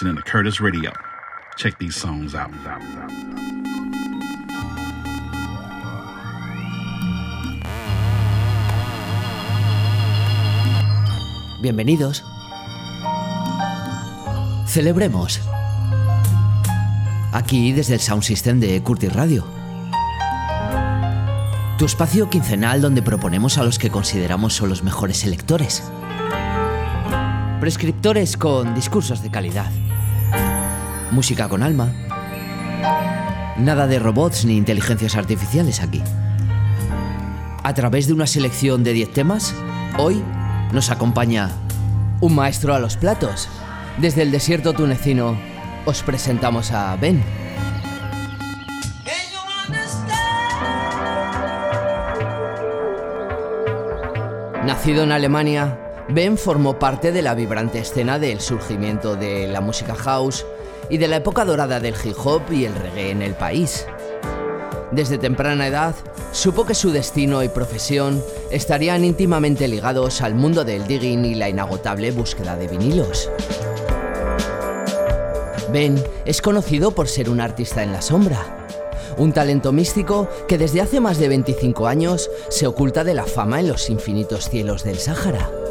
Curtis Radio. Check these songs out. Bienvenidos. Celebremos. Aquí desde el Sound System de Curtis Radio. Tu espacio quincenal donde proponemos a los que consideramos son los mejores selectores. Prescriptores con discursos de calidad. Música con alma. Nada de robots ni inteligencias artificiales aquí. A través de una selección de 10 temas, hoy nos acompaña un maestro a los platos. Desde el desierto tunecino os presentamos a Ben. Nacido en Alemania, Ben formó parte de la vibrante escena del surgimiento de la música house y de la época dorada del hip hop y el reggae en el país. Desde temprana edad, supo que su destino y profesión estarían íntimamente ligados al mundo del digging y la inagotable búsqueda de vinilos. Ben es conocido por ser un artista en la sombra, un talento místico que desde hace más de 25 años se oculta de la fama en los infinitos cielos del Sáhara.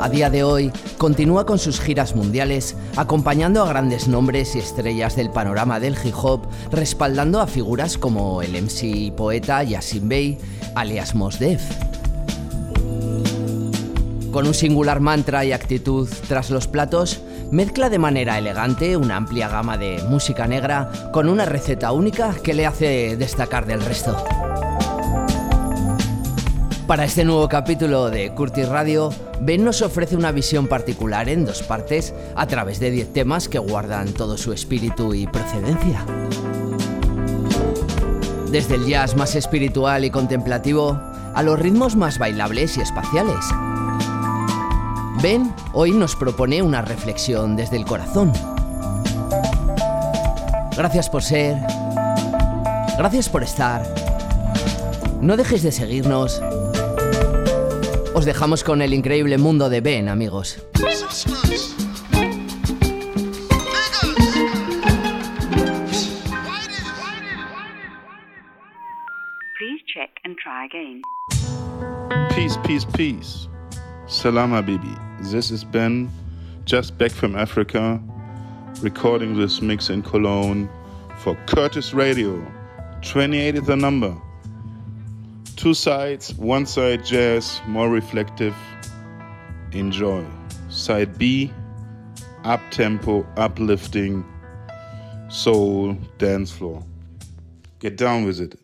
A día de hoy, continúa con sus giras mundiales, acompañando a grandes nombres y estrellas del panorama del hip hop, respaldando a figuras como el MC y poeta Yasin Bey, alias Mos Def. Con un singular mantra y actitud tras los platos, mezcla de manera elegante una amplia gama de música negra con una receta única que le hace destacar del resto. Para este nuevo capítulo de Curtis Radio, Ben nos ofrece una visión particular en dos partes a través de 10 temas que guardan todo su espíritu y procedencia. Desde el jazz más espiritual y contemplativo a los ritmos más bailables y espaciales. Ben hoy nos propone una reflexión desde el corazón. Gracias por ser. Gracias por estar. No dejes de seguirnos os dejamos con el increíble mundo de Ben, amigos. Please check and try again. Peace, peace, peace. Salam, Habibi. This is Ben, just back from Africa, recording this mix in Cologne for Curtis Radio. 28 is the number. Two sides, one side jazz, more reflective. Enjoy. Side B, up tempo, uplifting, soul, dance floor. Get down with it.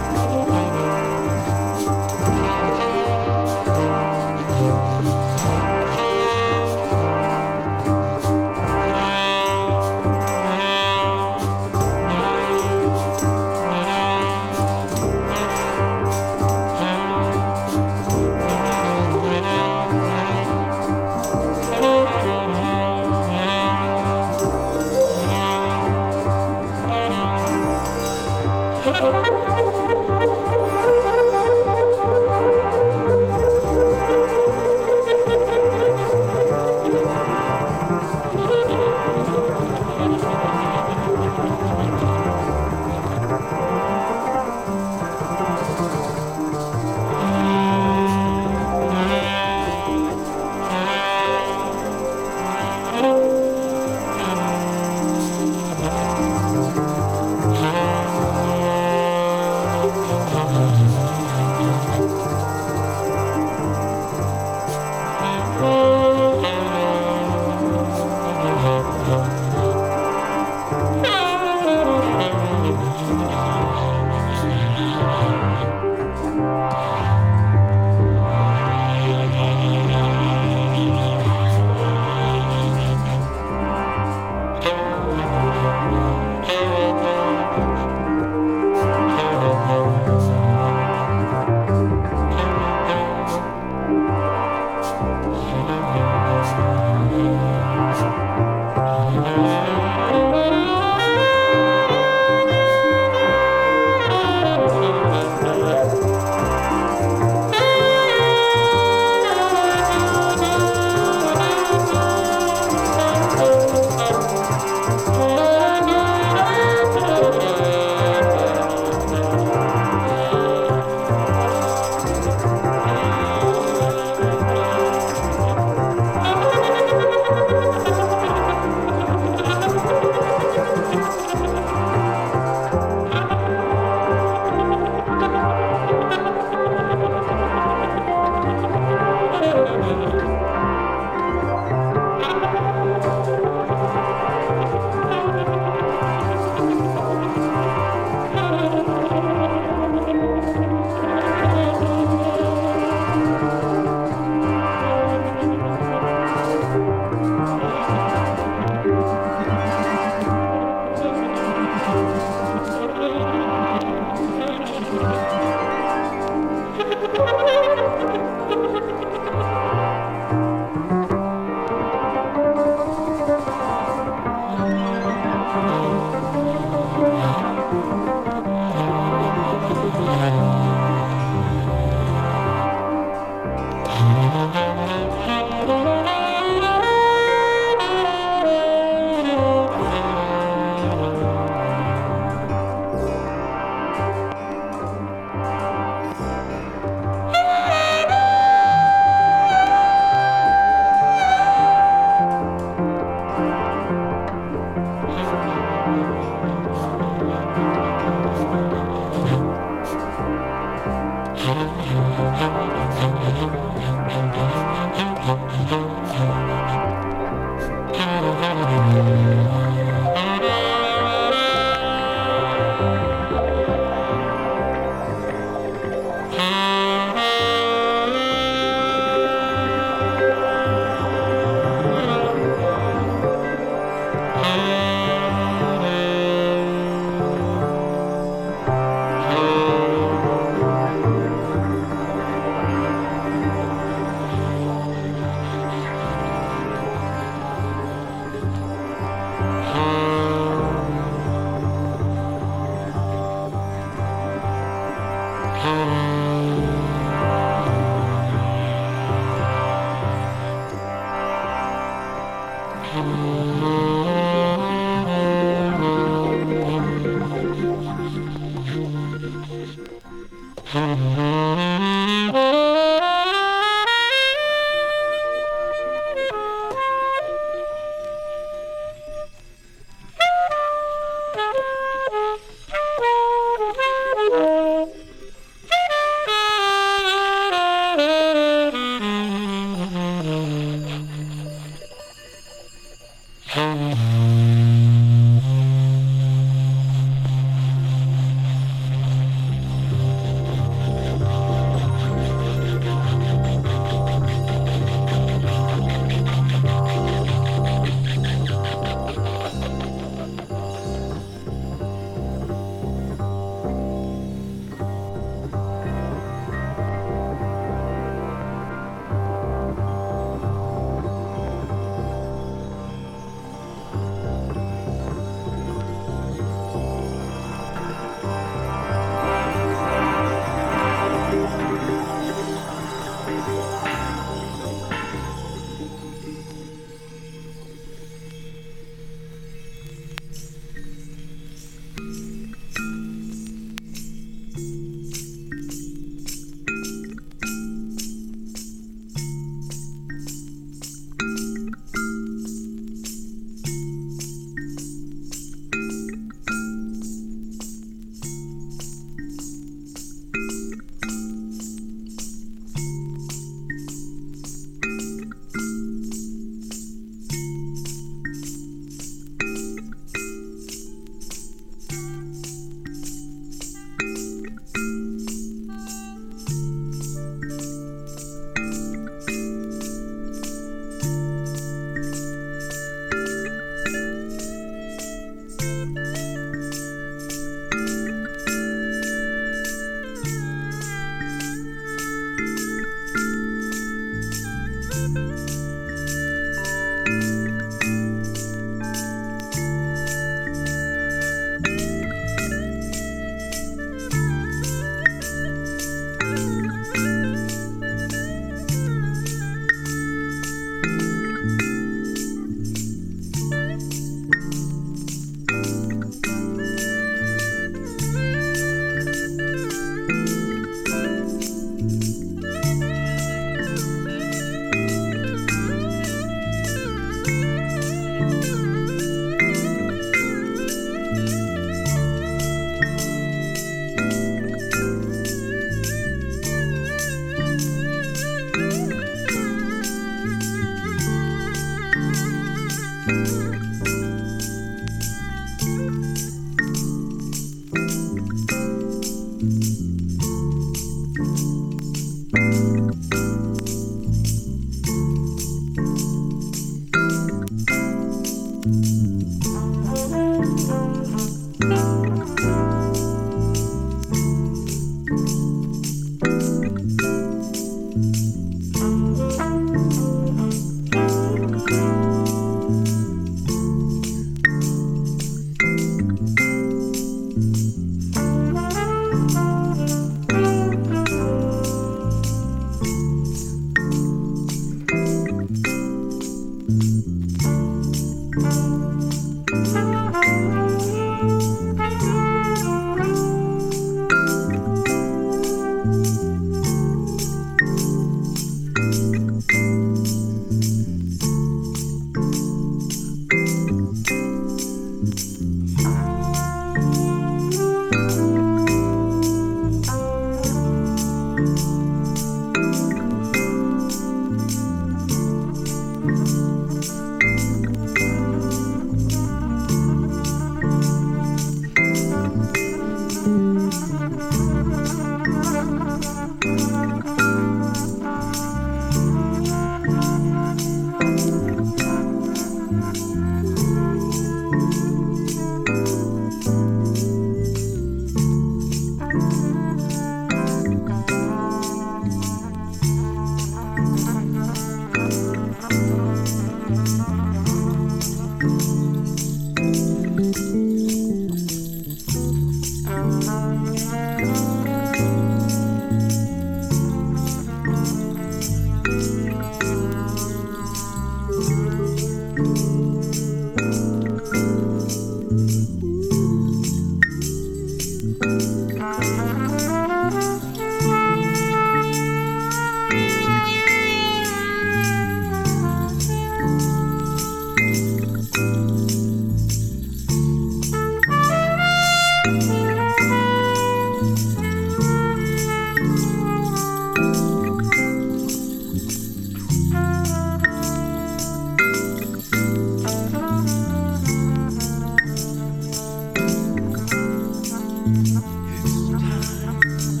Sometimes.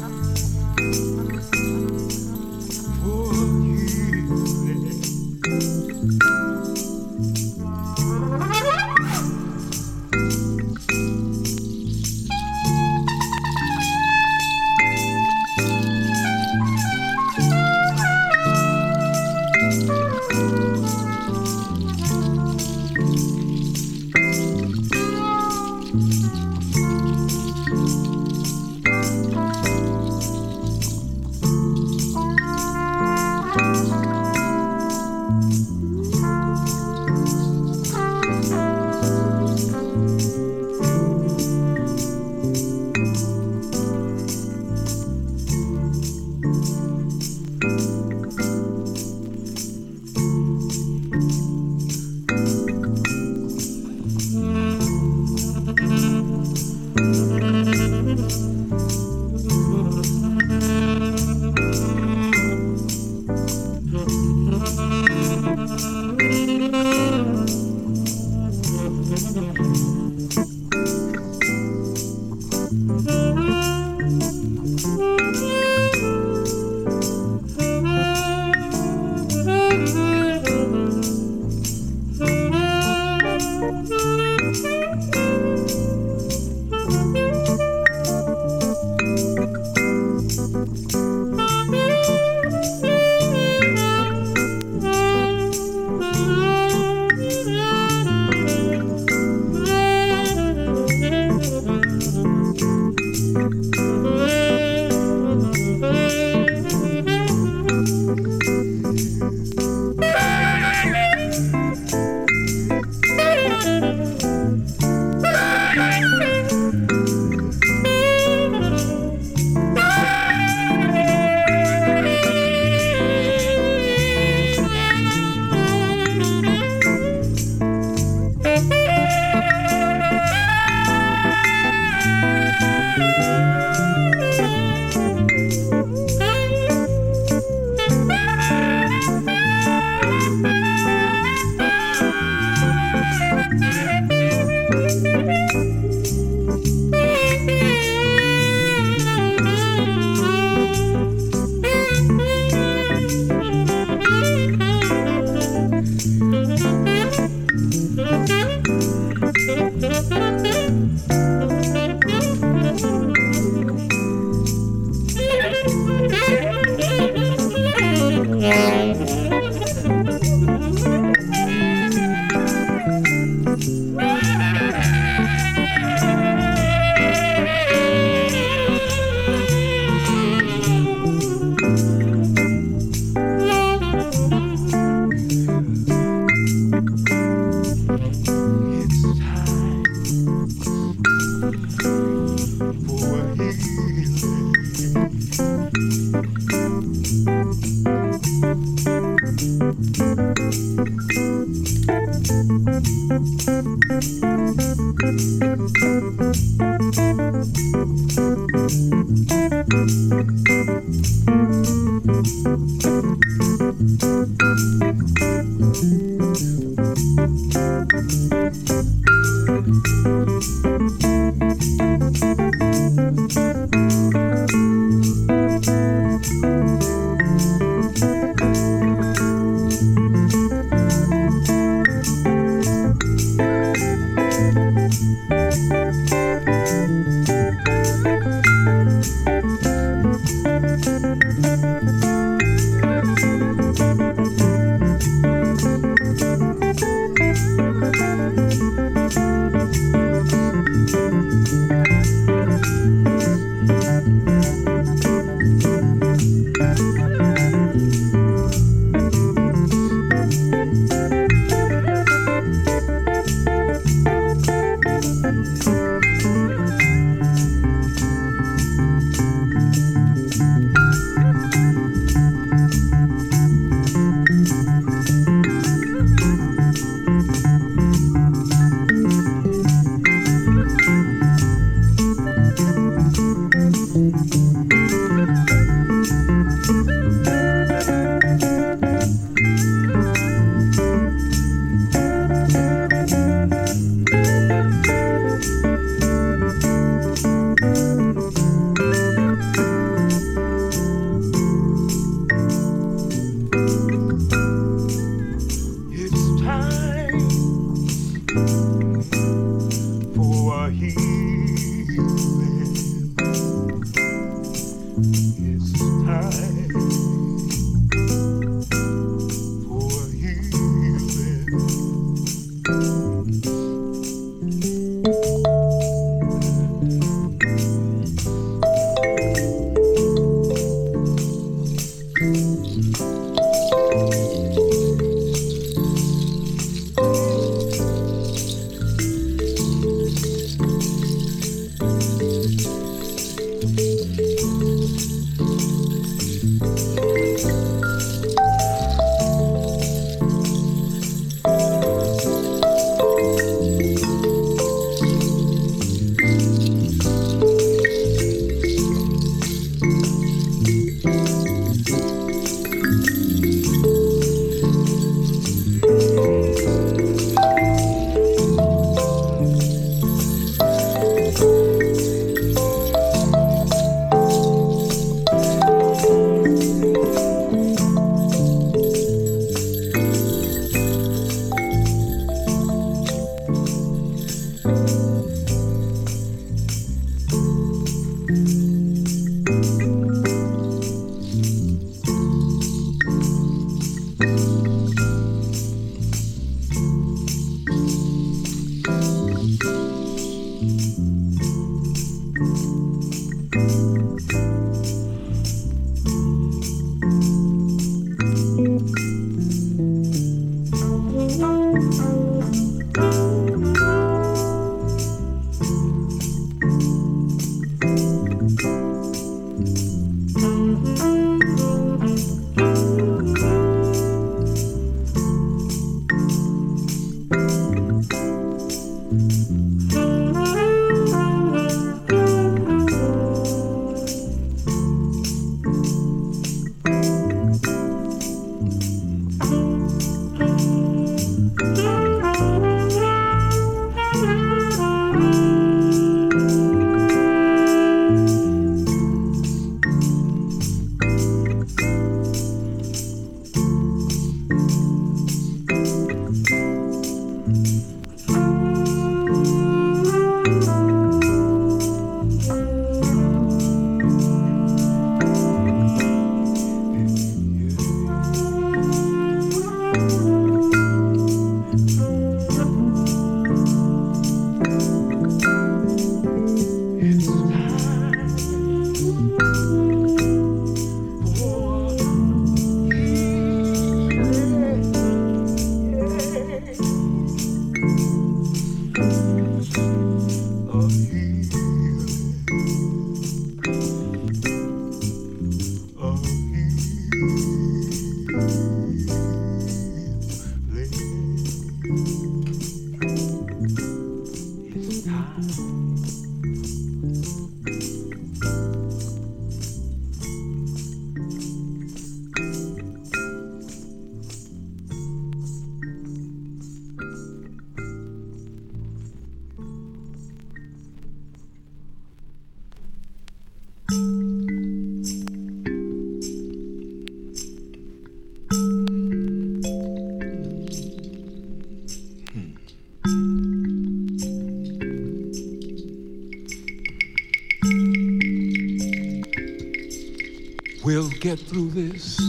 get through this.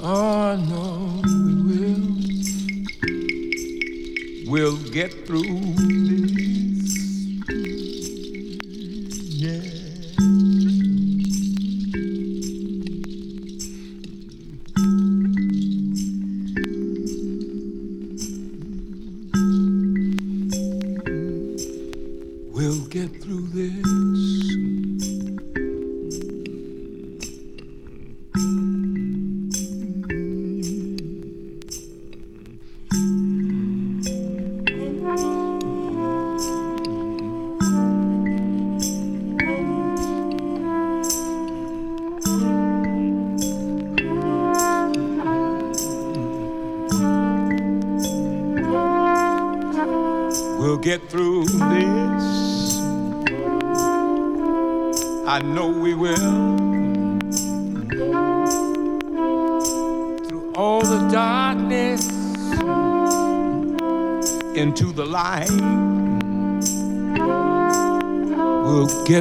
Oh no, we will. We'll get through this.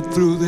get through this.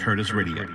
Curtis Radio.